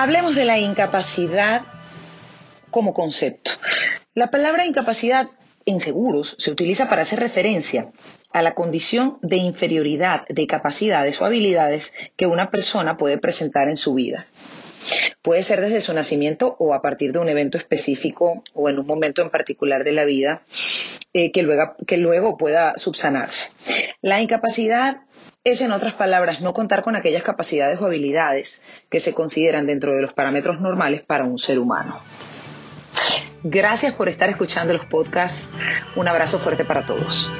Hablemos de la incapacidad como concepto. La palabra incapacidad en seguros se utiliza para hacer referencia a la condición de inferioridad de capacidades o habilidades que una persona puede presentar en su vida. Puede ser desde su nacimiento o a partir de un evento específico o en un momento en particular de la vida eh, que, luego, que luego pueda subsanarse. La incapacidad es, en otras palabras, no contar con aquellas capacidades o habilidades que se consideran dentro de los parámetros normales para un ser humano. Gracias por estar escuchando los podcasts. Un abrazo fuerte para todos.